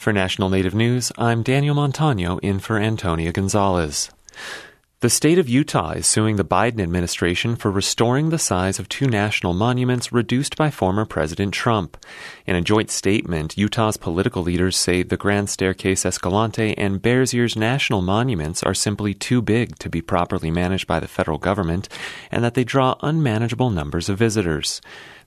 For National Native News, I'm Daniel Montano in for Antonia Gonzales. The state of Utah is suing the Biden administration for restoring the size of two national monuments reduced by former President Trump. In a joint statement, Utah's political leaders say the Grand Staircase Escalante and Bears Ears national monuments are simply too big to be properly managed by the federal government and that they draw unmanageable numbers of visitors.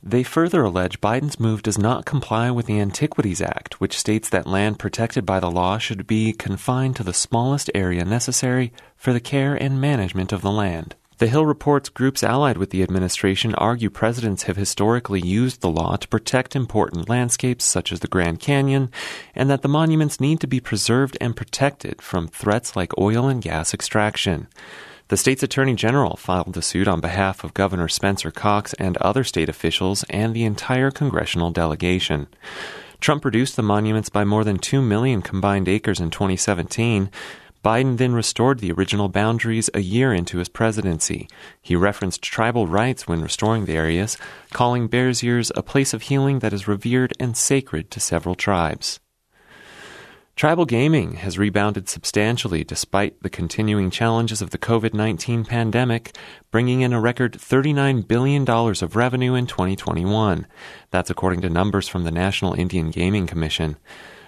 They further allege Biden's move does not comply with the Antiquities Act, which states that land protected by the law should be confined to the smallest area necessary for the care and management of the land. The Hill reports groups allied with the administration argue presidents have historically used the law to protect important landscapes such as the Grand Canyon, and that the monuments need to be preserved and protected from threats like oil and gas extraction. The state's attorney general filed the suit on behalf of Governor Spencer Cox and other state officials and the entire congressional delegation. Trump reduced the monuments by more than 2 million combined acres in 2017. Biden then restored the original boundaries a year into his presidency. He referenced tribal rights when restoring the areas, calling Bears Ears a place of healing that is revered and sacred to several tribes. Tribal gaming has rebounded substantially despite the continuing challenges of the COVID 19 pandemic, bringing in a record $39 billion of revenue in 2021. That's according to numbers from the National Indian Gaming Commission.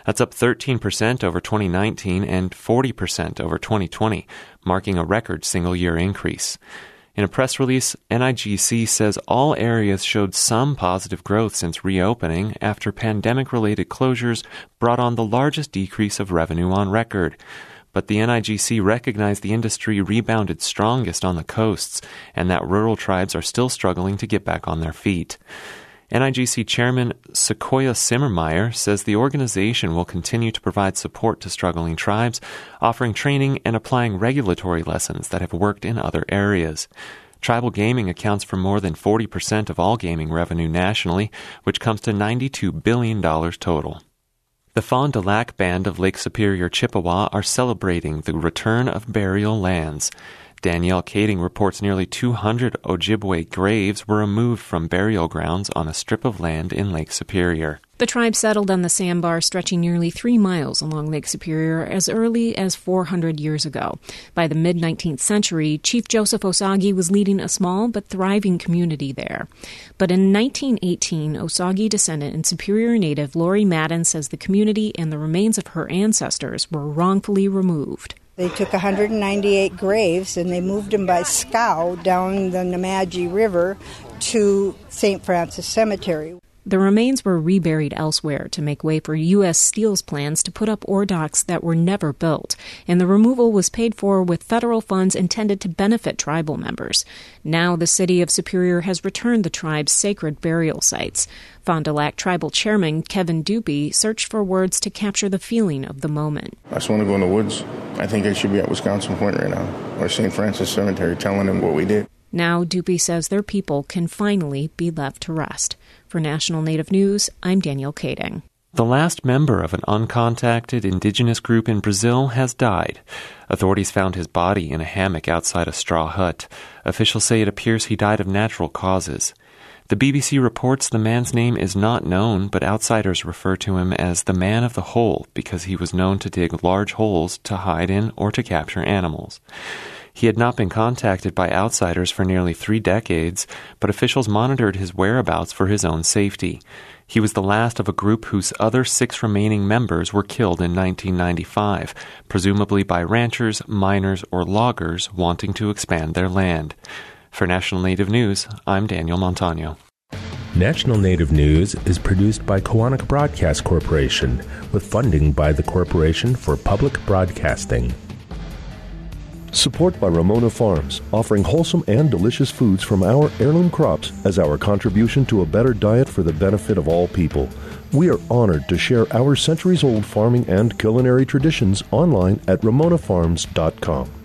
That's up 13% over 2019 and 40% over 2020, marking a record single year increase. In a press release, NIGC says all areas showed some positive growth since reopening after pandemic related closures brought on the largest decrease of revenue on record. But the NIGC recognized the industry rebounded strongest on the coasts and that rural tribes are still struggling to get back on their feet. NIGC Chairman Sequoyah Simermeyer says the organization will continue to provide support to struggling tribes, offering training and applying regulatory lessons that have worked in other areas. Tribal gaming accounts for more than 40% of all gaming revenue nationally, which comes to $92 billion total. The Fond du Lac Band of Lake Superior, Chippewa are celebrating the return of burial lands. Danielle Kaeding reports nearly 200 Ojibwe graves were removed from burial grounds on a strip of land in Lake Superior. The tribe settled on the sandbar stretching nearly three miles along Lake Superior as early as 400 years ago. By the mid 19th century, Chief Joseph Osaugie was leading a small but thriving community there. But in 1918, Osaugie descendant and Superior native Lori Madden says the community and the remains of her ancestors were wrongfully removed. They took 198 graves and they moved them by scow down the Nemadji River to St. Francis Cemetery. The remains were reburied elsewhere to make way for U.S. Steel's plans to put up ore docks that were never built, and the removal was paid for with federal funds intended to benefit tribal members. Now the city of Superior has returned the tribe's sacred burial sites. Fond du Lac tribal chairman Kevin Dupuis searched for words to capture the feeling of the moment. I just want to go in the woods. I think I should be at Wisconsin Point right now, or St. Francis Cemetery, telling them what we did. Now Dupuis says their people can finally be left to rest. For National Native News, I'm Danielle Kaeding. The last member of an uncontacted indigenous group in Brazil has died. Authorities found his body in a hammock outside a straw hut. Officials say it appears he died of natural causes. The BBC reports the man's name is not known, but outsiders refer to him as the man of the hole because he was known to dig large holes to hide in or to capture animals. He had not been contacted by outsiders for nearly three decades, but officials monitored his whereabouts for his own safety. He was the last of a group whose other six remaining members were killed in 1995, presumably by ranchers, miners, or loggers wanting to expand their land. For National Native News, I'm Daniel Montano. National Native News is produced by Koahnic Broadcast Corporation with funding by the Corporation for Public Broadcasting. Support by Ramona Farms, offering wholesome and delicious foods from our heirloom crops as our contribution to a better diet for the benefit of all people. We are honored to share our centuries old farming and culinary traditions online at ramonafarms.com.